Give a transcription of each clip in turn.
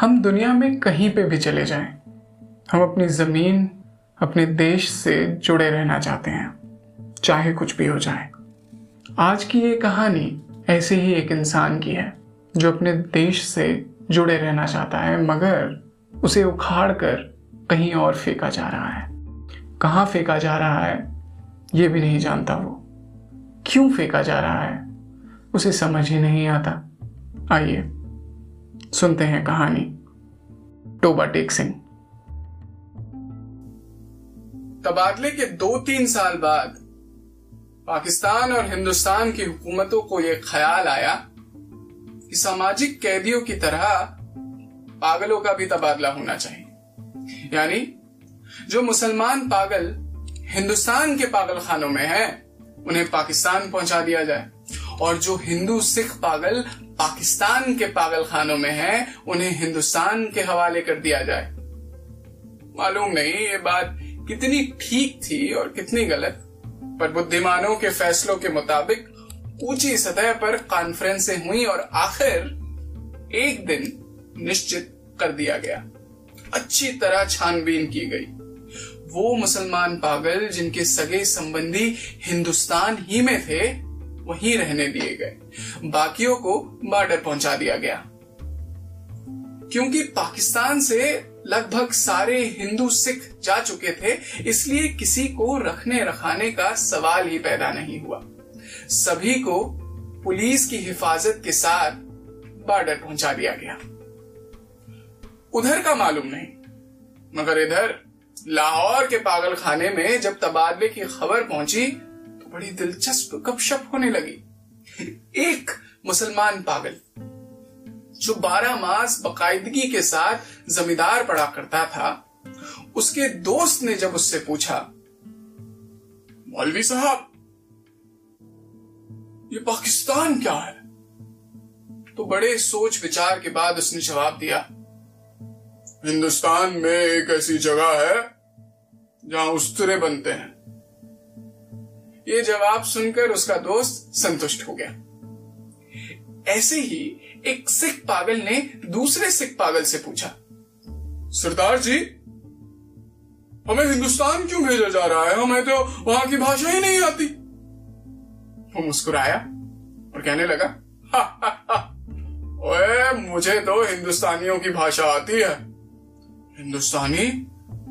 हम दुनिया में कहीं पे भी चले जाएँ, हम अपनी ज़मीन अपने देश से जुड़े रहना चाहते हैं चाहे कुछ भी हो जाए। आज की ये कहानी ऐसे ही एक इंसान की है जो अपने देश से जुड़े रहना चाहता है मगर उसे उखाड़ कर कहीं और फेंका जा रहा है। कहाँ फेंका जा रहा है ये भी नहीं जानता वो। क्यों फेंका जा रहा है उसे समझ ही नहीं आता। आइए सुनते हैं कहानी टोबा टेक सिंह तबादले के दो तीन साल बाद पाकिस्तान और हिंदुस्तान की हुकूमतों को यह ख्याल आया कि सामाजिक कैदियों की तरह पागलों का भी तबादला होना चाहिए। यानी जो मुसलमान पागल हिंदुस्तान के पागल खानों में हैं, उन्हें पाकिस्तान पहुँचा दिया जाए। और जो हिंदू सिख पागल पाकिस्तान के पागल खानों में हैं, उन्हें हिंदुस्तान के हवाले कर दिया जाए। मालूम नहीं ये बात कितनी ठीक थी और कितनी गलत पर बुद्धिमानों के फैसलों के मुताबिक ऊँची सतह पर कॉन्फ्रेंसें हुई और आखिर एक दिन निश्चित कर दिया गया। अच्छी तरह छानबीन की गई। वो मुसलमान पागल जिनके सगे संबंधी हिंदुस्तान ही में थे वहीं रहने दिए गए। बाकियों को बॉर्डर पहुँचा दिया गया। क्योंकि पाकिस्तान से लगभग सारे हिंदू सिख जा चुके थे, इसलिए किसी को रखने रखाने का सवाल ही पैदा नहीं हुआ। सभी को पुलिस की हिफाजत के साथ बॉर्डर पहुँचा दिया गया। उधर का मालूम नहीं, मगर इधर लाहौर के पागल खाने में जब तबादले की खबर पहुँची बड़ी दिलचस्प गपशप होने लगी। एक मुसलमान पागल, जो बारह मास बाकायदगी के साथ जमींदार पड़ा करता था, उसके दोस्त ने जब उससे पूछा, मौलवी साहब, ये पाकिस्तान क्या है? तो बड़े सोच विचार के बाद उसने जवाब दिया, हिंदुस्तान में एक ऐसी जगह है, जहाँ उस्तरे बनते हैं। ये जवाब सुनकर उसका दोस्त संतुष्ट हो गया। ऐसे ही एक सिख पागल ने दूसरे सिख पागल से पूछा, सरदार जी, हमें हिंदुस्तान क्यों भेजा जा रहा है? हमें तो वहाँ की भाषा ही नहीं आती। वो मुस्कुराया और कहने लगा ओए, मुझे तो हिंदुस्तानियों की भाषा आती है। हिंदुस्तानी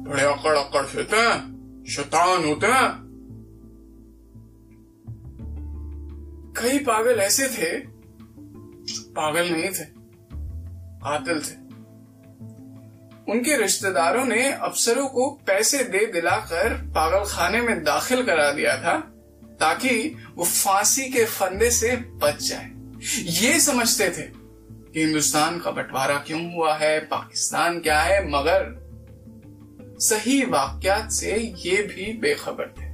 बड़े अकड़ अकड़ होते हैं, शैतान होते हैं कई पागल ऐसे थे, पागल नहीं थे कातिल थे। उनके रिश्तेदारों ने अफसरों को पैसे दे दिलाकर पागल खाने में दाखिल करा दिया था, ताकि वो फांसी के फंदे से बच जाए। ये समझते थे कि हिंदुस्तान का बंटवारा क्यों हुआ है, पाकिस्तान क्या है, मगर सही वाक्यात से ये भी बेखबर थे।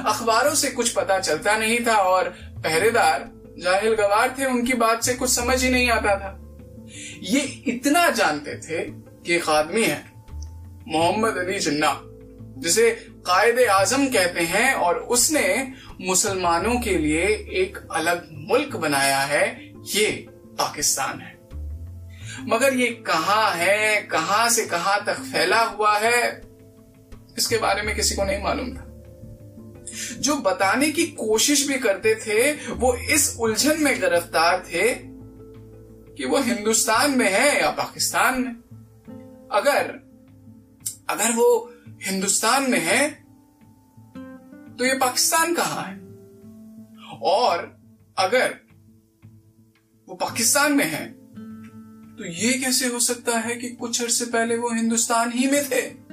अखबारों से कुछ पता चलता नहीं था और पहरेदार जाहिल गवार थे, उनकी बात से कुछ समझ ही नहीं आता था। ये इतना जानते थे कि एक आदमी है, मोहम्मद अली जिन्ना, जिसे कायदे आज़म कहते हैं और उसने मुसलमानों के लिए एक अलग मुल्क बनाया है। ये पाकिस्तान है। मगर ये कहाँ है, कहाँ से कहाँ तक फैला हुआ है, इसके बारे में किसी को नहीं मालूम था। जो बताने की कोशिश भी करते थे, वो इस उलझन में गिरफ़्तार थे कि वो हिंदुस्तान में है या पाकिस्तान में। अगर अगर वो हिंदुस्तान में है तो ये पाकिस्तान कहाँ है? और अगर वो पाकिस्तान में है तो ये कैसे हो सकता है कि कुछ अर्से पहले वो हिंदुस्तान ही में थे?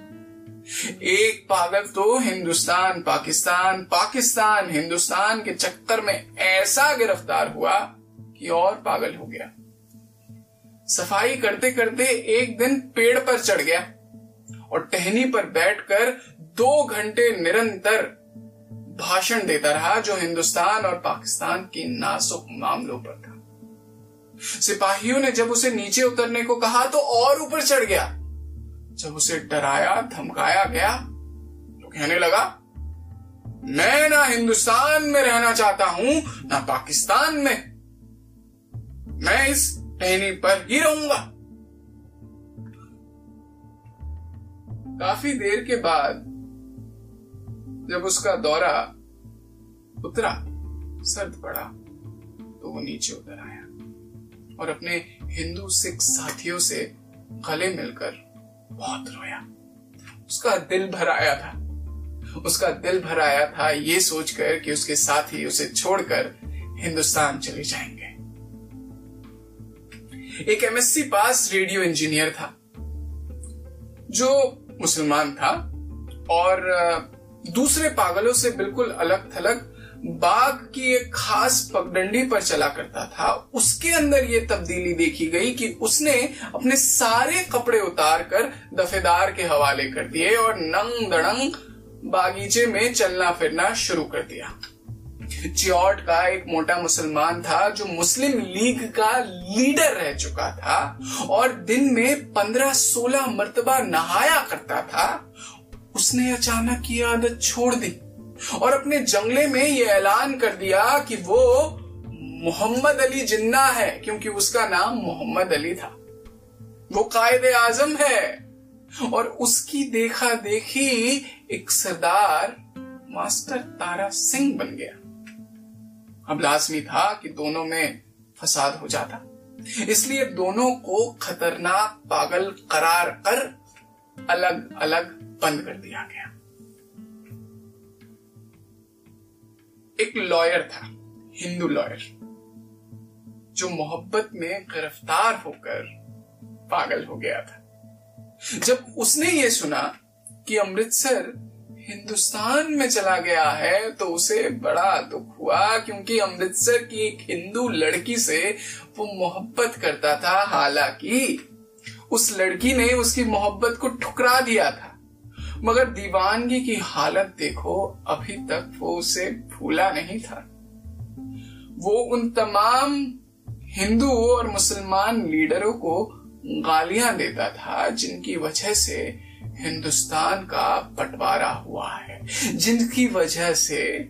एक पागल तो हिंदुस्तान, पाकिस्तान पाकिस्तान, हिंदुस्तान के चक्कर में ऐसा गिरफ़्तार हुआ कि और पागल हो गया। सफ़ाई करते करते एक दिन पेड़ पर चढ़ गया और टहनी पर बैठकर दो घंटे निरंतर भाषण देता रहा, जो हिंदुस्तान और पाकिस्तान की नासुक मामलों पर था। सिपाहियों ने जब उसे नीचे उतरने को कहा तो और ऊपर चढ़ गया। जब उसे डराया, धमकाया गया तो कहने लगा, मैं ना हिंदुस्तान में रहना चाहता हूँ, ना पाकिस्तान में। मैं इस टहनी पर ही रहूँगा। काफ़ी देर के बाद, जब उसका दौरा उतरा, सर्द पड़ा तो वो नीचे उतर आया और अपने हिंदू सिख साथियों से गले मिलकर बहुत रोया उसका दिल भर आया था। उसका दिल भर आया था ये सोचकर कि उसके साथ ही उसे छोड़कर हिंदुस्तान चले जाएँगे। एक एमएससी पास रेडियो इंजीनियर था, जो मुसलमान था और दूसरे पागलों से बिल्कुल अलग थलग बाघ की एक खास पगडंडी पर चला करता था। उसके अंदर ये तब्दीली देखी गई कि उसने अपने सारे कपड़े उतार कर दफेदार के हवाले कर दिए और नंग दड़ंग बागीचे में चलना फिरना शुरू कर दिया। चियोट का एक मोटा मुसलमान था जो मुस्लिम लीग का लीडर रह चुका था और दिन में पंद्रह सोलह मरतबा नहाया करता था। उसने अचानक ये आदत छोड़ दी। और अपने जंगले में ये ऐलान कर दिया कि वो मोहम्मद अली जिन्ना है, क्योंकि उसका नाम मोहम्मद अली था। वो कायदे आज़म है, और उसकी देखा देखी एक सरदार मास्टर तारा सिंह बन गया। अब लाजमी था कि दोनों में फसाद हो जाता। इसलिए दोनों को खतरनाक पागल करार कर अलग अलग बंद कर दिया गया। एक लॉयर था हिंदू लॉयर जो मोहब्बत में गिरफ़्तार होकर पागल हो गया था। जब उसने ये सुना कि अमृतसर हिंदुस्तान में चला गया है तो उसे बड़ा दुख हुआ क्योंकि अमृतसर की एक हिंदू लड़की से वो मोहब्बत करता था। हालाँकि उस लड़की ने उसकी मोहब्बत को ठुकरा दिया था। मगर दीवानगी की हालत देखो, अभी तक वो उसे भूला नहीं था। वो उन तमाम हिंदू और मुसलमान लीडरों को गालियाँ देता था, जिनकी वजह से हिंदुस्तान का बंटवारा हुआ है। जिनकी वजह से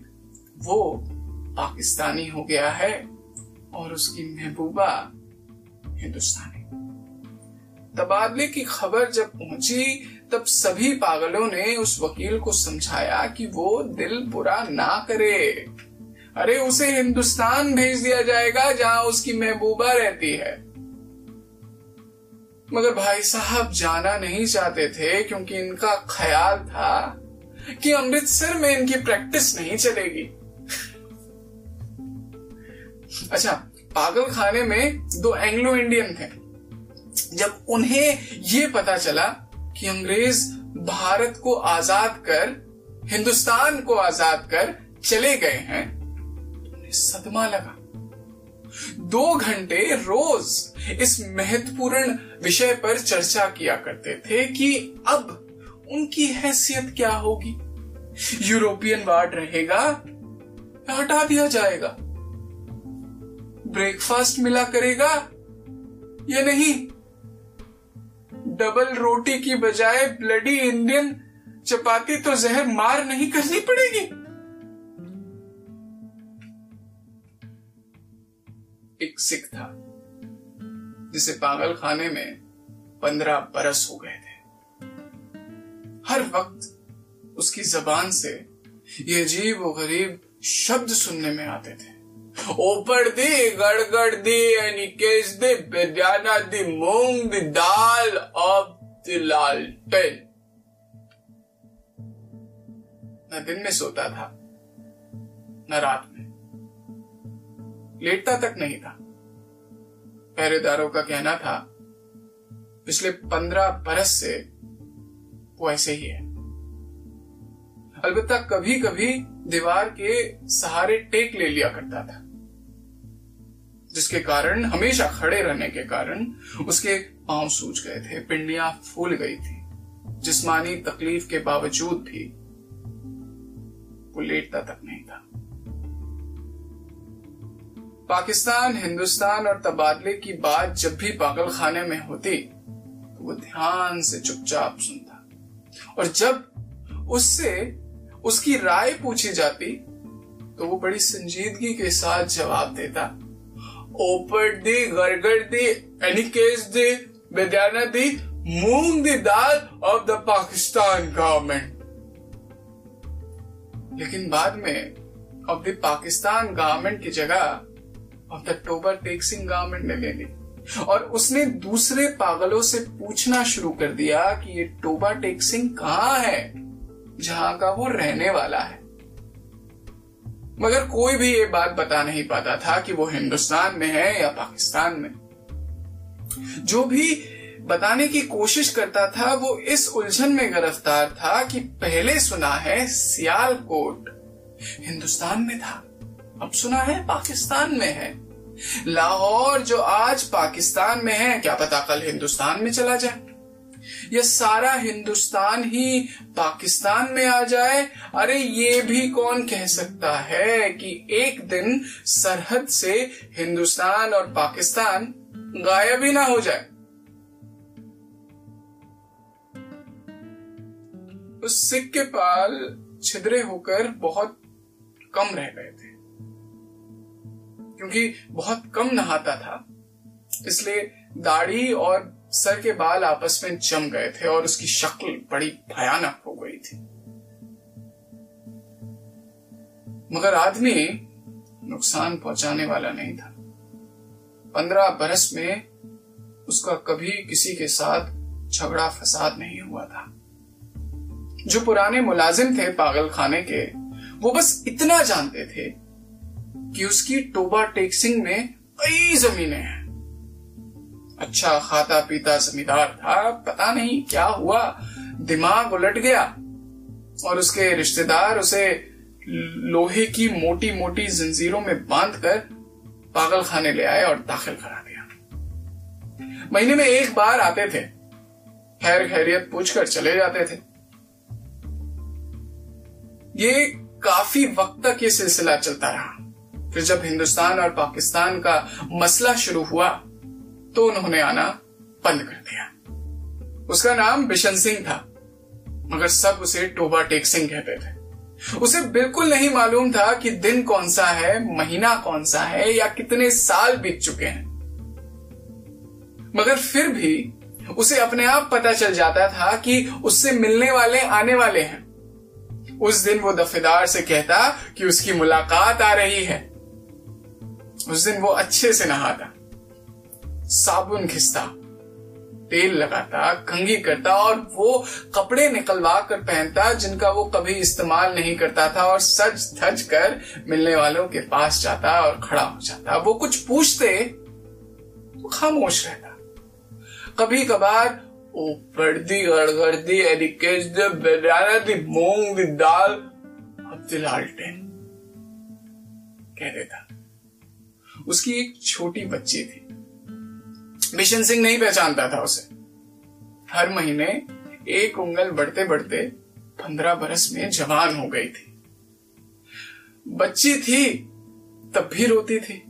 वो पाकिस्तानी हो गया है और उसकी महबूबा हिंदुस्तानी। तबादले की खबर जब पहुँची तब सभी पागलों ने उस वकील को समझाया कि वो दिल बुरा ना करे। अरे, उसे हिंदुस्तान भेज दिया जाएगा जहाँ उसकी महबूबा रहती है। मगर भाई साहब जाना नहीं चाहते थे क्योंकि इनका ख्याल था कि अमृतसर में इनकी प्रैक्टिस नहीं चलेगी। अच्छा पागल खाने में दो एंग्लो इंडियन थे। जब उन्हें ये पता चला कि अंग्रेज़ भारत को आज़ाद कर, हिंदुस्तान को आज़ाद कर चले गए हैं। तो सदमा लगा। दो घंटे रोज इस महत्वपूर्ण विषय पर चर्चा किया करते थे कि अब उनकी हैसियत क्या होगी। यूरोपियन वार्ड रहेगा, हटा दिया जाएगा। ब्रेकफास्ट मिला करेगा या नहीं? डबल रोटी की बजाय ब्लडी इंडियन चपाती तो जहर मार नहीं करनी पड़ेगी। एक सिख था, जिसे पागल खाने में पंद्रह बरस हो गए थे। हर वक्त उसकी जबान से ये अजीब व गरीब शब्द सुनने में आते थे। ऊपर दी, गड़गड़ दी अनिकेश दी बेदाना दी, मूंग दी दाल ऑफ़ द लालटेन न दिन में सोता था, न रात में। लेटता तक नहीं था। पहरेदारों का कहना था, पिछले पंद्रह बरस से वो ऐसे ही है। अलबत्ता कभी कभी दीवार के सहारे टेक ले लिया करता था। जिसके कारण, हमेशा खड़े रहने के कारण, उसके पाँव सूज गए थे, पिंडियाँ फूल गई थी, जिस्मानी तकलीफ़ के बावजूद भी वो लेटता तक नहीं था। पाकिस्तान, हिंदुस्तान और तबादले की बात जब भी पागल खाने में होती तो वो ध्यान से चुपचाप सुनता। और जब उससे उसकी राय पूछी जाती तो वो बड़ी संजीदगी के साथ जवाब देता। ओपर दी गड़गड़ दी, एनी केस दी विद्याना दी, मूंग दी दाल ऑफ़ द पाकिस्तान गवर्नमेंट लेकिन बाद में ऑफ़ द पाकिस्तान गवर्नमेंट की जगह ऑफ़ द टोबर टेक्सिंग गवर्नमेंट ने ले ली और उसने दूसरे पागलों से पूछना शुरू कर दिया कि ये टोबा टेक्सिंग कहाँ है? जहाँ का वो रहने वाला है। मगर कोई भी ये बात बता नहीं पाता था कि वो हिंदुस्तान में है या पाकिस्तान में। जो भी बताने की कोशिश करता था, वो इस उलझन में गिरफ़्तार था कि पहले सुना है सियालकोट हिंदुस्तान में था, अब सुना है पाकिस्तान में है। लाहौर, जो आज पाकिस्तान में है, क्या पता कल हिंदुस्तान में चला जाए। यह सारा हिंदुस्तान ही पाकिस्तान में आ जाए। अरे, ये भी कौन कह सकता है कि एक दिन सरहद से हिंदुस्तान और पाकिस्तान गायब ही ना हो जाए? उस सिख के पाल छिद्रे होकर बहुत कम रह गए थे। क्योंकि बहुत कम नहाता था। इसलिए दाढ़ी और सर के बाल आपस में जम गए थे और उसकी शक्ल बड़ी भयानक हो गई थी। मगर आदमी नुकसान पहुँचाने वाला नहीं था। पंद्रह बरस में उसका कभी किसी के साथ झगड़ा फसाद नहीं हुआ था। जो पुराने मुलाजिम थे पागल खाने के, वो बस इतना जानते थे कि उसकी टोबा टेक्सिंग में कई जमीनें हैं। अच्छा खाता पीता जमींदार था पता नहीं क्या हुआ। दिमाग उलट गया और उसके रिश्तेदार उसे लोहे की मोटी मोटी जंजीरों में बाँध कर पागल खाने ले आए और दाखिल करा दिया। महीने में एक बार आते थे। खैर, खैरियत पूछकर चले जाते थे। ये काफ़ी वक्त तक ये सिलसिला चलता रहा। फिर जब हिंदुस्तान और पाकिस्तान का मसला शुरू हुआ तो उन्होंने आना बंद कर दिया। उसका नाम बिशन सिंह था, मगर सब उसे टोबा टेक सिंह कहते थे। उसे बिल्कुल नहीं मालूम था कि दिन कौन सा है, महीना कौन सा है, या कितने साल बीत चुके हैं। मगर फिर भी उसे अपने आप पता चल जाता था कि उससे मिलने वाले आने वाले हैं। उस दिन वो दफेदार से कहता कि उसकी मुलाकात आ रही है। उस दिन वो अच्छे से नहाता। साबुन घिसता तेल लगाता, कंघी करता और वो कपड़े निकलवा कर पहनता जिनका वो कभी इस्तेमाल नहीं करता था और सच धज कर मिलने वालों के पास जाता और खड़ा हो जाता। वो कुछ पूछते तो खामोश रहता। कभी कभार ओ ऊपरदी गड़गड़दी एडिकेज दे बेदाना दी मूंग दी दाल, अब दिलालटेन कह देता। उसकी एक छोटी बच्ची थी। बिशन सिंह नहीं पहचानता था उसे। हर महीने एक उंगल बढ़ते बढ़ते पंद्रह बरस में जवान हो गई थी। बच्ची थी, तब भी रोती थी।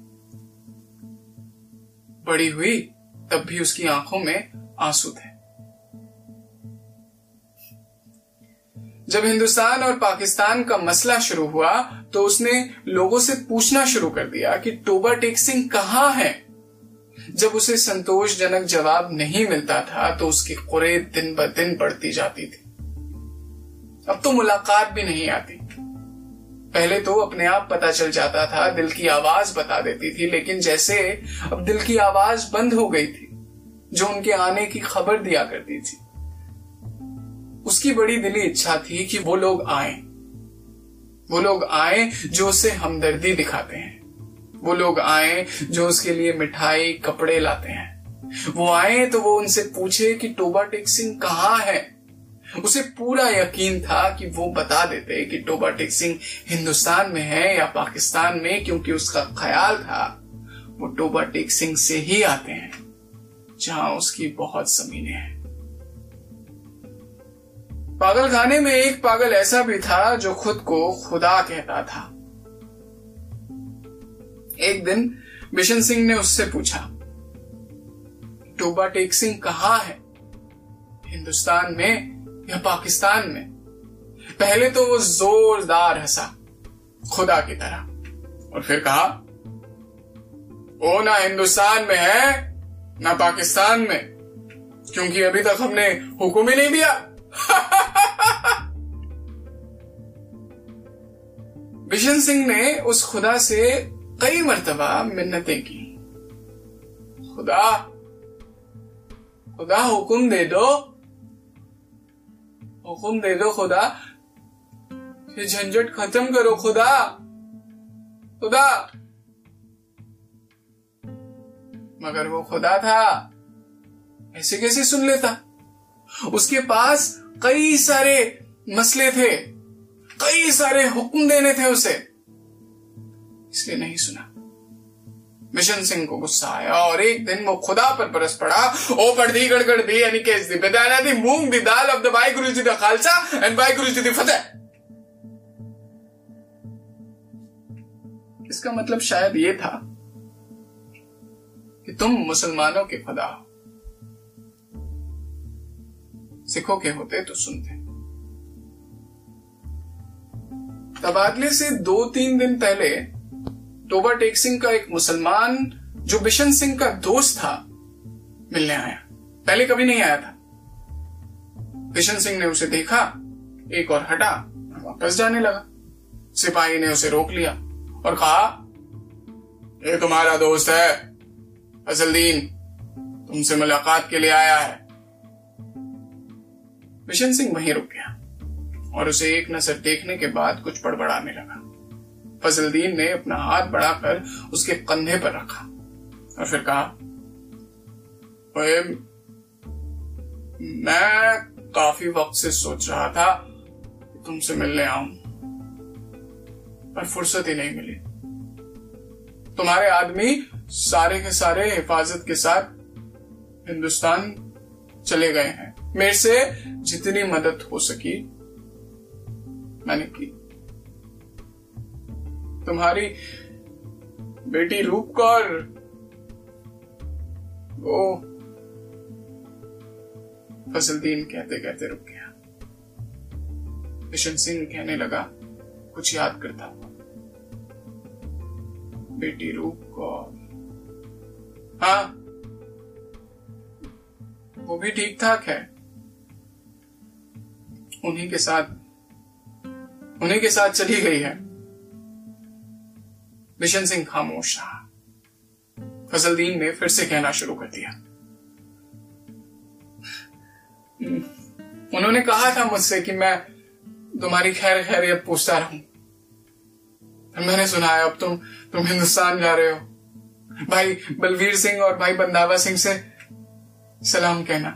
बड़ी हुई, तब भी उसकी आँखों में आँसू थे। जब हिंदुस्तान और पाकिस्तान का मसला शुरू हुआ तो उसने लोगों से पूछना शुरू कर दिया कि टोबा टेक सिंह कहाँ है? जब उसे संतोषजनक जवाब नहीं मिलता था तो उसकी कुरे दिन ब दिन बढ़ती जाती थी। अब तो मुलाकात भी नहीं आती। पहले तो अपने आप पता चल जाता था, दिल की आवाज़ बता देती थी, लेकिन जैसे अब दिल की आवाज़ बंद हो गई थी, जो उनके आने की खबर दिया करती थी। उसकी बड़ी दिली इच्छा थी कि वो लोग आए। वो लोग आए जो उसे हमदर्दी दिखाते हैं। वो लोग आए जो उसके लिए मिठाई, कपड़े लाते हैं। वो आए तो वो उनसे पूछे कि टोबा टेक सिंह कहाँ है? उसे पूरा यकीन था कि वो बता देते कि टोबा टेक सिंह हिंदुस्तान में है या पाकिस्तान में, क्योंकि उसका ख्याल था वो टोबा टेक सिंह से ही आते हैं, जहाँ उसकी बहुत जमीने हैं। पागल खाने में एक पागल ऐसा भी था जो खुद को खुदा कहता था। एक दिन बिशन सिंह ने उससे पूछा टोबा टेक सिंह कहा है? हिंदुस्तान में या पाकिस्तान में? पहले तो वो जोरदार हंसा, खुदा की तरह, और फिर कहा वो ना हिंदुस्तान में है, ना पाकिस्तान में, क्योंकि अभी तक हमने हुक्म ही नहीं दिया। बिशन सिंह ने उस खुदा से कई मरतबा मिन्नतें की। खुदा खुदा हुक्म दे दो। हुक्म दे दो खुदा। ये झंझट खत्म करो खुदा। खुदा। मगर वो खुदा था, ऐसे कैसे सुन लेता? उसके पास कई सारे मसले थे, कई सारे हुक्म देने थे उसे। इसलिए नहीं सुना। मिशन सिंह को गुस्सा आया और एक दिन वो खुदा पर बरस पड़ा। ओ पढ़ गड़गड़ दी यानी केस दी बेदाना दी मूंग दी दाल ऑफ़ द बाई गुरु जी द खालसा एंड बाई गुरु जी दी फतेह। इसका मतलब शायद ये था कि तुम मुसलमानों के खुदा हो। सिखों के होते तो सुनते। तबादले से दो तीन दिन पहले टोबा टेक सिंह का एक मुसलमान जो बिशन सिंह का दोस्त था मिलने आया। पहले कभी नहीं आया था। बिशन सिंह ने उसे देखा, एक और हटा, वापस जाने लगा। सिपाही ने उसे रोक लिया और कहा, ये तुम्हारा दोस्त है असलदीन तुमसे मुलाकात के लिए आया है। बिशन सिंह वहीं रुक गया और उसे एक नज़र देखने के बाद कुछ बड़बड़ाने लगा। फजलदीन ने अपना हाथ बढ़ाकर उसके कंधे पर रखा और फिर कहा मैं काफ़ी वक्त से सोच रहा था तुमसे मिलने आऊँ, पर फुर्सत ही नहीं मिली। तुम्हारे आदमी सारे के सारे हिफाजत के साथ हिंदुस्तान चले गए हैं। मेरे से जितनी मदद हो सकी मैंने की। तुम्हारी बेटी रूप कौर। वो फसलदीन कहते कहते रुक गया। किशन सिंह कहने लगा, कुछ याद करता हुआ बेटी रूप कौर। हाँ। वो भी ठीक ठाक है। उन्हीं के साथ, उन्हीं के साथ चली गई है। बिशन सिंह खामोश रहा। फजलदीन ने फिर से कहना शुरू कर दिया। उन्होंने कहा था मुझसे कि मैं तुम्हारी खैर खैरियत पूछता रहूँ। मैंने सुना है अब तुम तुम हिंदुस्तान जा रहे हो। भाई बलवीर सिंह और भाई बंदावा सिंह से सलाम कहना।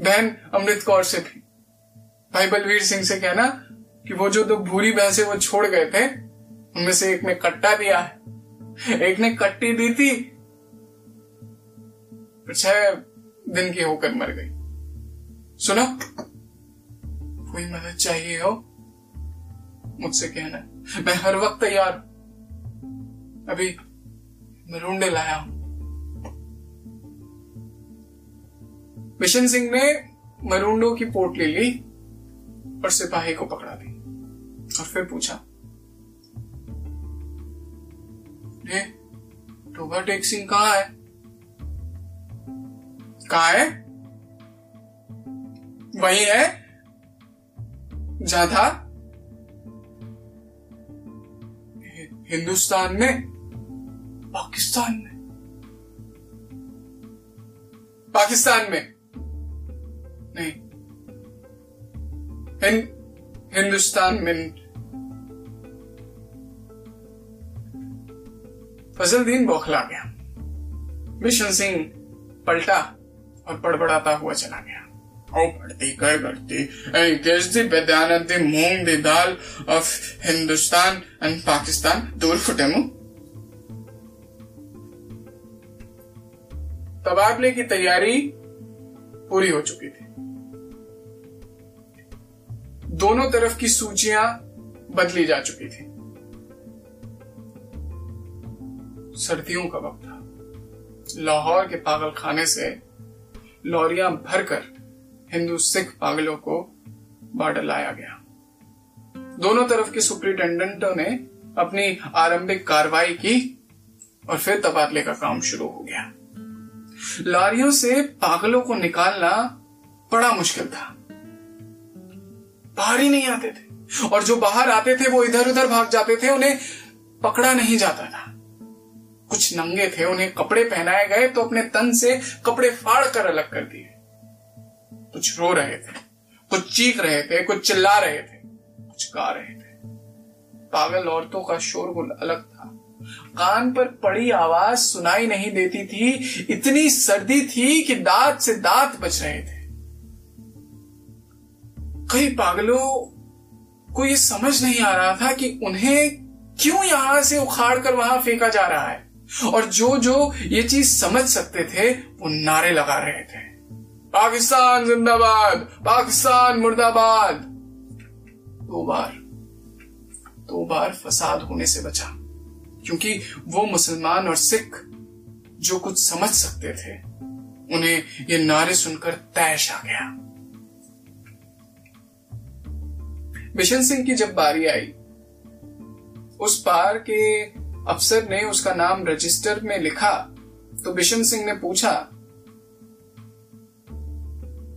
बहन अमृत कौर से भी। भाई बलवीर सिंह से कहना कि वो जो दो भूरी भैंसे वो छोड़ गए थे उनमें से एक ने कट्टा दिया है। एक ने कट्टी दी थी। छह दिन की होकर मर गई। सुनो, कोई मदद चाहिए हो? मुझसे कहना। मैं हर वक्त तैयार अभी मरूंडे लाया हूँ। मिशन सिंह ने मरूंडो की पोट ले ली और सिपाही को पकड़ा दी और फिर पूछा ये टोबा टेक सिंह कहा है? कहा है? वही है? था हिंदुस्तान में? पाकिस्तान में? पाकिस्तान में? नहीं। हिंदुस्तान में फजलदीन बौखला गया। मिशन सिंह पलटा और बड़बड़ाता हुआ चला गया। ओ पढ़ती कर करती दी बेदानत मूंग दी दाल ऑफ़ हिंदुस्तान एंड पाकिस्तान दूर फुटे मुँह। तबादले की तैयारी पूरी हो चुकी थी। दोनों तरफ़ की सूचियाँ बदली जा चुकी थी। सर्दियों का वक्त था। लाहौर के पागल खाने से लॉरियाँ भरकर हिंदू सिख पागलों को बार्डर लाया गया। दोनों तरफ़ के सुप्रिंटेंडेंटों ने अपनी आरंभिक कार्रवाई की और फिर तबादले का काम शुरू हो गया। लारियों से पागलों को निकालना बड़ा मुश्किल था। बाहर ही नहीं आते थे। और जो बाहर आते थे, वो इधर उधर भाग जाते थे, उन्हें पकड़ा नहीं जाता था। कुछ नंगे थे, उन्हें कपड़े पहनाए गए तो अपने तन से कपड़े फाड़ कर अलग कर दिए। कुछ रो रहे थे, कुछ चीख रहे थे, कुछ चिल्ला रहे थे, कुछ गा रहे थे। पागल औरतों का शोरगुल अलग था। कान पर पड़ी आवाज़ सुनाई नहीं देती थी, इतनी सर्दी थी कि दांत से दांत बच रहे थे। कई पागलों को यह समझ नहीं आ रहा था कि उन्हें क्यों यहाँ से उखाड़ कर वहाँ फेंका जा रहा है। और जो जो ये चीज़ समझ सकते थे, वो नारे लगा रहे थे। पाकिस्तान जिंदाबाद, पाकिस्तान मुर्दाबाद। दो बार दो बार फसाद होने से बचा। क्योंकि वो मुसलमान और सिख जो कुछ समझ सकते थे, उन्हें ये नारे सुनकर तैश आ गया। बिशन सिंह की जब बारी आई, उस पार के अफसर ने उसका नाम रजिस्टर में लिखा तो बिशन सिंह ने पूछा,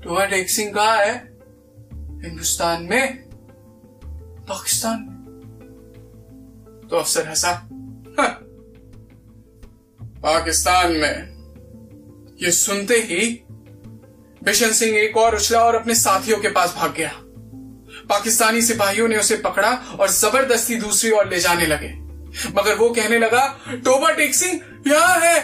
तुम्हारा टेक सिंह कहा है? हिंदुस्तान में? पाकिस्तान में? तो अफसर हंसा पाकिस्तान में। ये सुनते ही बिशन सिंह एक और उछला और अपने साथियों के पास भाग गया। पाकिस्तानी सिपाहियों ने उसे पकड़ा और ज़बरदस्ती दूसरी ओर ले जाने लगे। मगर वो कहने लगा, टोबा टेक सिंह यहाँ है,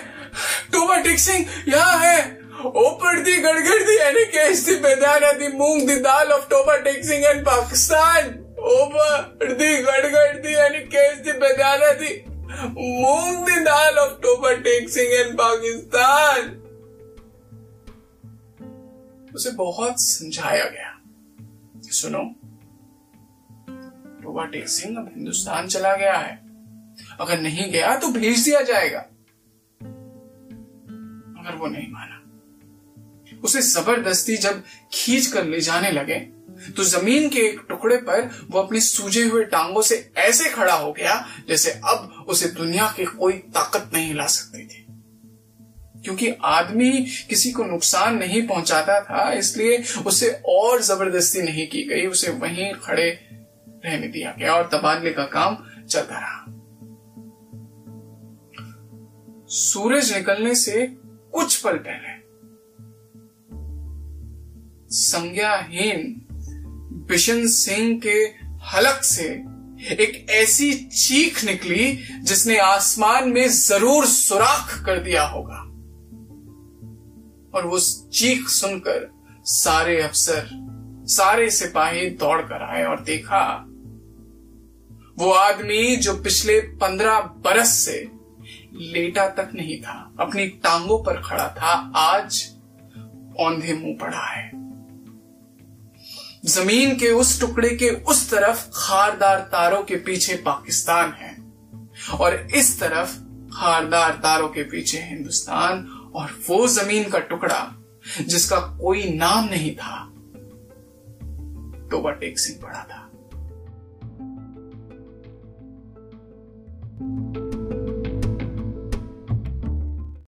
टोबा टेक सिंह यहाँ है। ऊपर दी गड़गड़ दी, यानी केस दी बेदाना दी मूंग दी दाल ऑफ़ टोबा टेक सिंह एंड पाकिस्तान। ऊपर दी गड़गड़ दी, यानी केस दी बेदाना दी मूंग दी दाल ऑफ़ टोबा टेक सिंह एंड पाकिस्तान। उसे बहुत समझाया गया सुनो, टोबा टेक सिंह अब हिंदुस्तान चला गया है। अगर नहीं गया तो भेज दिया जाएगा। मगर वो नहीं माना। उसे ज़बरदस्ती जब खींच कर ले जाने लगे तो ज़मीन के एक टुकड़े पर वो अपनी सूजे हुए टांगों से ऐसे खड़ा हो गया, जैसे अब उसे दुनिया की कोई ताकत नहीं ला सकती थी। क्योंकि आदमी किसी को नुकसान नहीं पहुंचाता था, इसलिए उसे और ज़बरदस्ती नहीं की गई, उसे वहीं खड़े रहने दिया गया और तबादले का काम चलता रहा। सूरज निकलने से कुछ पल पहले। संज्ञाहीन बिशन सिंह के हलक से एक ऐसी चीख निकली जिसने आसमान में ज़रूर सुराख कर दिया होगा। और वो चीख सुनकर सारे अफसर, सारे सिपाही दौड़ कर आए और देखा, वो आदमी जो पिछले पंद्रह बरस से लेटा तक नहीं था। अपनी टांगों पर खड़ा था। आज औंधे मुँह पड़ा है। ज़मीन के उस टुकड़े के उस तरफ़ खारदार तारों के पीछे पाकिस्तान है और इस तरफ़ खारदार तारों के पीछे हिंदुस्तान और वो ज़मीन का टुकड़ा जिसका कोई नाम नहीं था टोबा टेक सिंह पड़ा था।